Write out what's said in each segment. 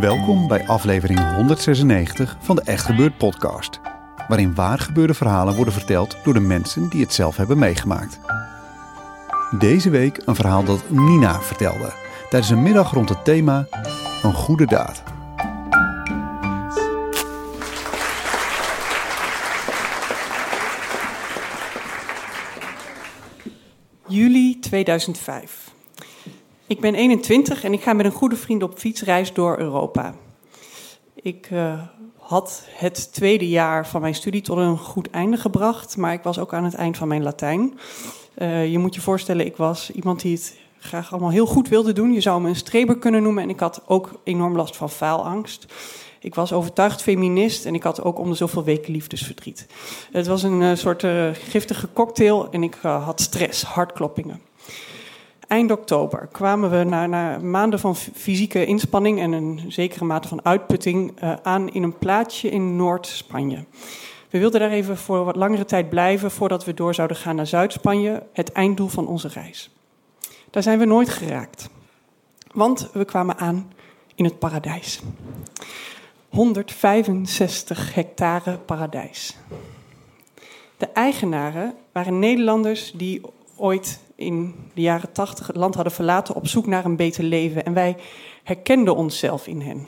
Welkom bij aflevering 196 van de Echt Gebeurd podcast. Waarin waar gebeurde verhalen worden verteld door de mensen die het zelf hebben meegemaakt. Deze week een verhaal dat Nina vertelde tijdens een middag rond het thema Een goede daad. Juli 2005. Ik ben 21 en ik ga met een goede vriend op fietsreis door Europa. Ik uh, had het tweede jaar van mijn studie tot een goed einde gebracht, maar ik was ook aan het eind van mijn Latijn. Uh, je moet je voorstellen, ik was iemand die het graag allemaal heel goed wilde doen. Je zou me een streber kunnen noemen en ik had ook enorm last van faalangst. Ik was overtuigd feminist en ik had ook om de zoveel weken liefdesverdriet. Het was een uh, soort giftige cocktail en ik had stress, hartkloppingen eind oktober kwamen we na, maanden van fysieke inspanning en een zekere mate van uitputting uh, aan in een plaatsje in Noord-Spanje. We wilden daar even voor wat langere tijd blijven voordat we door zouden gaan naar Zuid-Spanje, het einddoel van onze reis. Daar zijn we nooit geraakt, want we kwamen aan in het paradijs. 165 hectare paradijs. De eigenaren waren Nederlanders die ooit in de jaren tachtig het land hadden verlaten op zoek naar een beter leven. En wij herkenden onszelf in hen.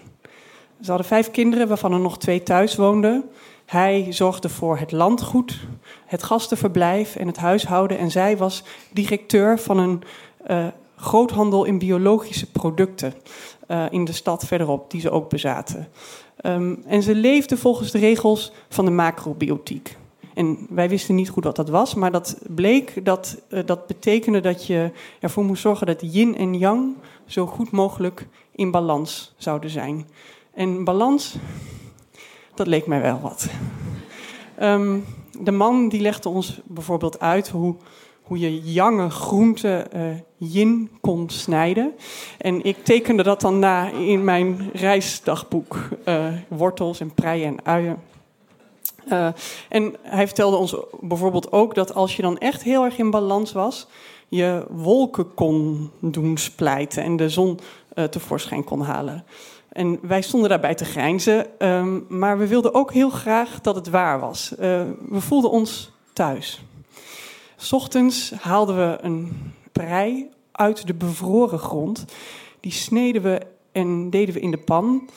Ze hadden vijf kinderen, waarvan er nog twee thuis woonden. Hij zorgde voor het landgoed, het gastenverblijf en het huishouden. En zij was directeur van een uh, groothandel in biologische producten uh, in de stad verderop, die ze ook bezaten. Um, en ze leefden volgens de regels van de macrobiotiek. En wij wisten niet goed wat dat was, maar dat bleek dat uh, dat betekende dat je ervoor moest zorgen dat yin en yang zo goed mogelijk in balans zouden zijn. En balans, dat leek mij wel wat. Um, de man die legde ons bijvoorbeeld uit hoe, hoe je jange groenten uh, yin kon snijden. En ik tekende dat dan na in mijn reisdagboek. Uh, wortels en preien en uien. Uh, en hij vertelde ons bijvoorbeeld ook dat als je dan echt heel erg in balans was, je wolken kon doen splijten en de zon uh, tevoorschijn kon halen. En wij stonden daarbij te grijnzen, um, maar we wilden ook heel graag dat het waar was. Uh, we voelden ons thuis. Ochtends haalden we een prei uit de bevroren grond. Die sneden we en deden we in de pan.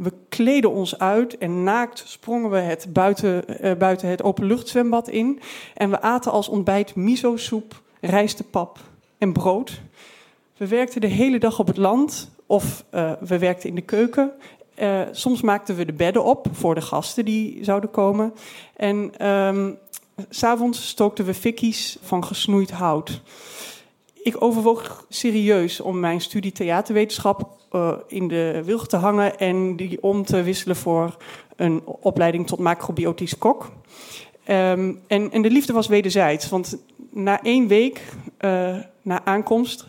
We kleden ons uit en naakt sprongen we het buiten, uh, buiten het openluchtzwembad in. En we aten als ontbijt miso-soep, rijstepap en brood. We werkten de hele dag op het land of uh, we werkten in de keuken. Uh, soms maakten we de bedden op voor de gasten die zouden komen. En um, s'avonds stookten we fikkies van gesnoeid hout. Ik overwoog serieus om mijn studie theaterwetenschap uh, in de wilg te hangen en die om te wisselen voor een opleiding tot macrobiotisch kok. Um, en, en, de liefde was wederzijds, want na één week uh, na aankomst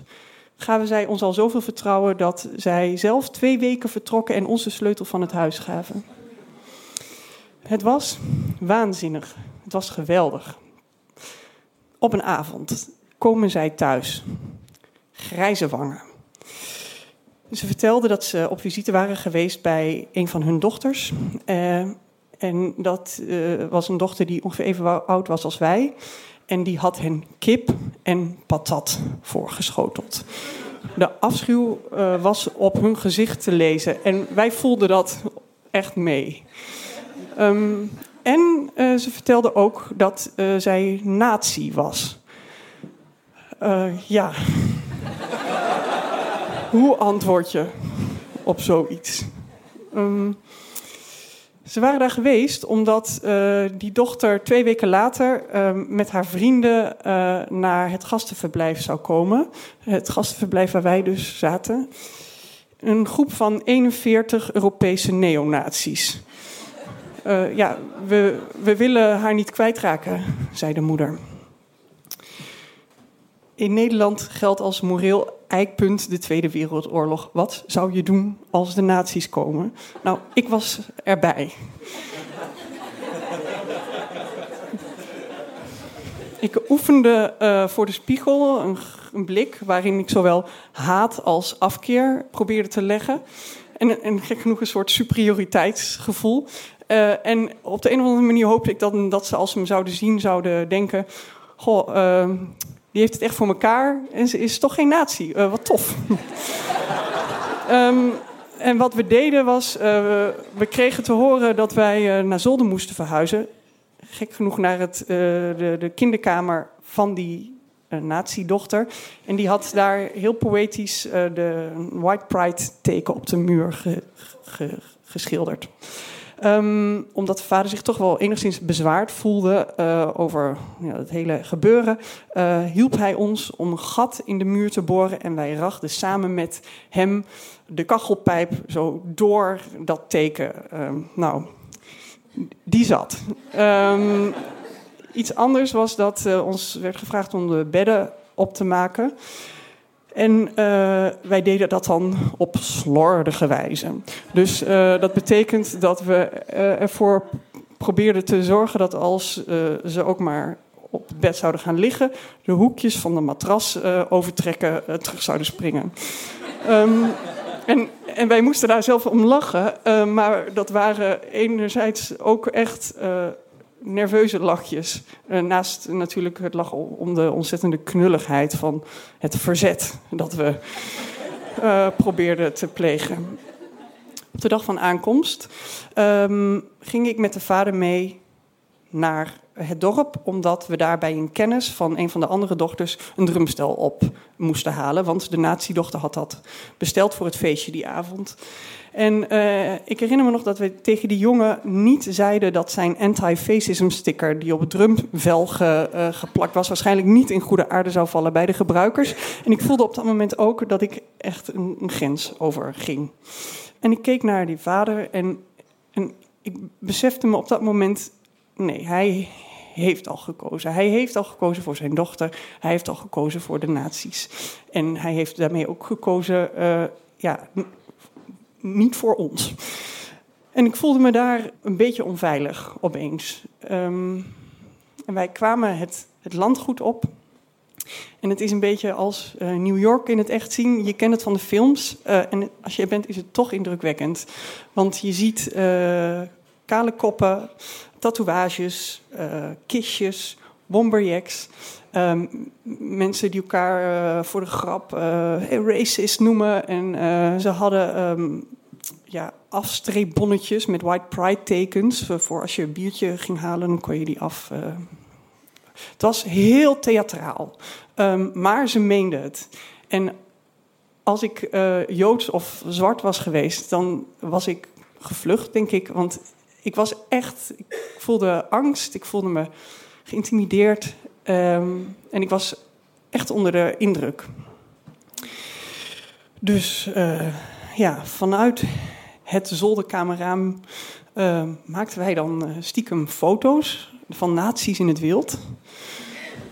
gaven zij ons al zoveel vertrouwen dat zij zelf twee weken vertrokken en ons de sleutel van het huis gaven. Het was waanzinnig. Het was geweldig. Op een avond komen zij thuis. Grijze wangen. Ze vertelde dat ze op visite waren geweest bij een van hun dochters. Uh, en dat uh, was een dochter die ongeveer even oud was als wij. En die had hen kip en patat voorgeschoteld. De afschuw uh, was op hun gezicht te lezen. En wij voelden dat echt mee. Um, en ze vertelde ook dat zij nazi was. Ja, Hoe antwoord je op zoiets? Um, ze waren daar geweest omdat uh, die dochter twee weken later uh, met haar vrienden uh, naar het gastenverblijf zou komen. Het gastenverblijf waar wij dus zaten. Een groep van 41 Europese neonazies. ja, we, we willen haar niet kwijtraken, zei de moeder. In Nederland geldt als moreel eikpunt de Tweede Wereldoorlog. Wat zou je doen als de nazi's komen? Nou, ik was erbij. ik oefende uh, voor de spiegel een, een, blik waarin ik zowel haat als afkeer probeerde te leggen. En, en gek genoeg een soort superioriteitsgevoel. Uh, en op de een of andere manier hoopte ik dat, dat ze, als ze me zouden zien, zouden denken: Goh, uh, die heeft het echt voor elkaar en ze is toch geen nazi. Uh, wat tof. um, en wat we deden was, uh, we kregen te horen dat wij uh, naar Zolder moesten verhuizen. Gek genoeg naar het, de, de, kinderkamer van die nazi-dochter. En die had daar heel poëtisch de White Pride teken op de muur ge, ge, geschilderd. Um, omdat de vader zich toch wel enigszins bezwaard voelde uh, over ja, het hele gebeuren, uh, hielp hij ons om een gat in de muur te boren en wij rachten samen met hem de kachelpijp zo door dat teken. Um, nou, die zat. Um, iets anders was dat uh, ons werd gevraagd om de bedden op te maken. En uh, wij deden dat dan op slordige wijze. Dus uh, dat betekent dat we uh, ervoor probeerden te zorgen dat als ze ook maar op het bed zouden gaan liggen, de hoekjes van de matras overtrekken, terug zouden springen. Um, en, en, wij moesten daar zelf om lachen, maar dat waren enerzijds ook echt nerveuze lachjes. Uh, naast natuurlijk het lachen om de ontzettende knulligheid van het verzet dat we uh, probeerden te plegen. Op de dag van aankomst um, ging ik met de vader mee naar het dorp, omdat we daar bij een kennis van een van de andere dochters een drumstel op moesten halen. Want de nazi-dochter had dat besteld voor het feestje die avond. En uh, ik herinner me nog dat we tegen die jongen niet zeiden dat zijn anti-fascism sticker, die op het drumvel ge, uh, geplakt was, waarschijnlijk niet in goede aarde zou vallen bij de gebruikers. En ik voelde op dat moment ook dat ik echt een, een grens overging. En ik keek naar die vader en, en ik besefte me op dat moment, nee, hij heeft al gekozen. Hij heeft al gekozen voor zijn dochter. Hij heeft al gekozen voor de nazi's. En hij heeft daarmee ook gekozen uh, ja, niet voor ons. En ik voelde me daar een beetje onveilig opeens. Um, en wij kwamen het, het landgoed op. En het is een beetje als uh, New York in het echt zien. Je kent het van de films. Uh, en als je er bent, is het toch indrukwekkend. Want je ziet kale koppen, tatoeages, kistjes, bomberjacks. Um, mensen die elkaar uh, voor de grap uh, racist noemen. En ze hadden um, ja, afstreepbonnetjes met white pride tekens. Voor als je een biertje ging halen, dan kon je die af. Het was heel theatraal. Um, maar ze meenden het. En als ik joods of zwart was geweest, dan was ik gevlucht, denk ik. Want ik was echt. Ik voelde angst, ik voelde me geïntimideerd. Um, en ik was echt onder de indruk. Dus uh, ja, vanuit het zolderkamerraam uh, maakten wij dan uh, stiekem foto's van nazi's in het wild.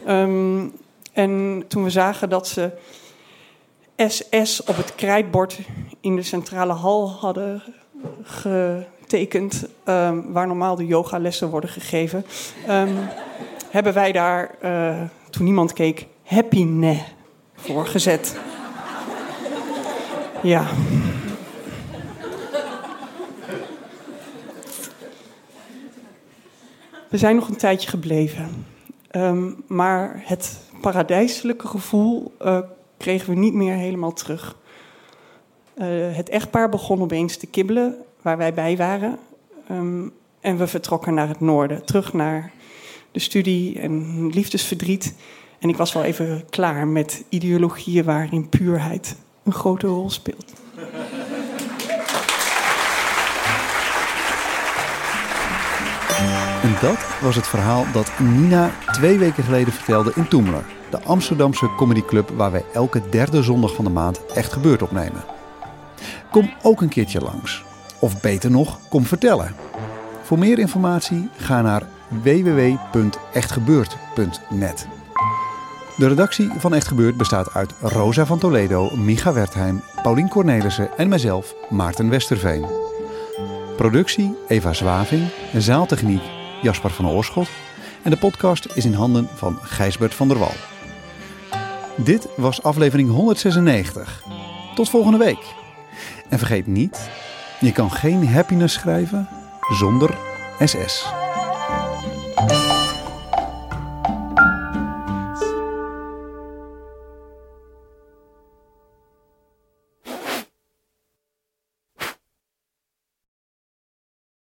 Um, en toen we zagen dat ze SS op het krijtbord in de centrale hal hadden getekend, um, waar normaal de yogalessen worden gegeven. Um, hebben wij daar, uh, toen niemand keek, Happy Ne voor gezet. ja. We zijn nog een tijdje gebleven. Um, maar het paradijselijke gevoel uh, kregen we niet meer helemaal terug. Uh, het echtpaar begon opeens te kibbelen, waar wij bij waren. Um, en we vertrokken naar het noorden, terug naar de studie en liefdesverdriet. En ik was wel even klaar met ideologieën waarin puurheid een grote rol speelt. En dat was het verhaal dat Nina twee weken geleden vertelde in Toemler, de Amsterdamse comedyclub waar wij elke derde zondag van de maand echt gebeurd opnemen. Kom ook een keertje langs. Of beter nog, kom vertellen. Voor meer informatie ga naar www.echtgebeurd.net. De redactie van Echt Gebeurd bestaat uit Rosa van Toledo, Micha Wertheim, Paulien Cornelissen en mijzelf, Maarten Westerveen. Productie Eva Zwaving, zaaltechniek Jasper van Oorschot en de podcast is in handen van Gijsbert van der Wal. Dit was aflevering 196. Tot volgende week. En vergeet niet, je kan geen happiness schrijven zonder SS.